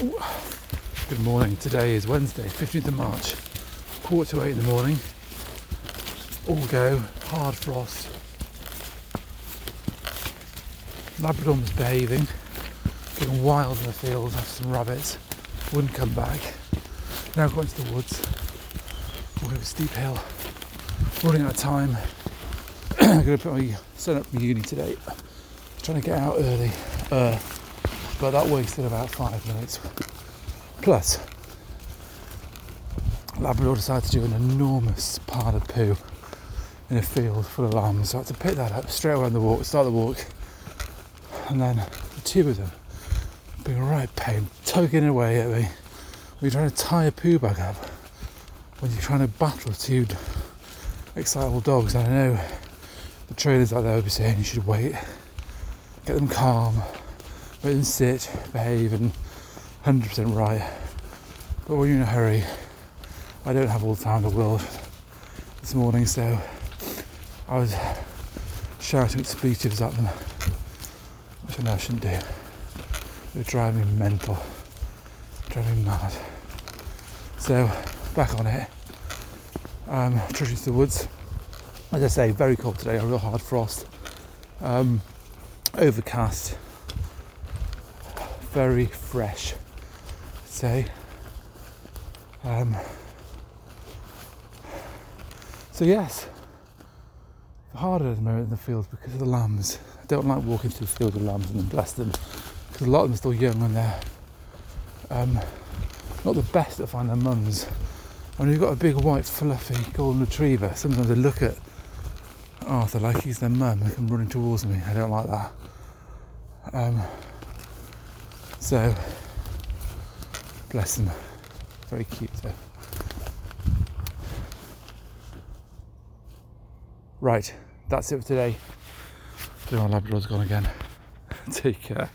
Good morning. Today is Wednesday, 15th of March, quarter to eight in the morning. All go, hard frost. Labrador behaving, getting wild in the fields after some rabbits. Wouldn't come back. Now going to the woods, walking up a steep hill, running out of time. I'm going to put my son up from uni today. Trying to get out early, uh, but that wasted about five minutes. Plus, Labrador decided to do an enormous pile of poo in a field full of lambs. So I had to pick that up straight away on the walk, start the walk, and then the two of them being a right pain, tugging away at me. When you're trying to tie a poo bag up, when you're trying to battle two excitable dogs, and I know the trainers out there will be saying you should wait, get them calm, make them sit, behave, and 100% right. But you're in a hurry, I don't have all the time in the world this morning, so I was shouting expletives at them, which I know I shouldn't do. They are driving me mental, driving me mad. So, back on it. Um, trudging through the woods. As I say, very cold today, a real hard frost. Um, overcast, very fresh say. Um, so yes, harder at the moment in the fields because of the lambs. I don't like walking through the fields with lambs and then bless them because a lot of them are still young and they're um, not the best at finding their mums. When you've got a big white fluffy golden retriever, sometimes I look at Arthur like he's their mum and come running towards me. I don't like that. Um, so Bless them. Very cute though. Right, that's it for today. The Labrador's gone again. Take care.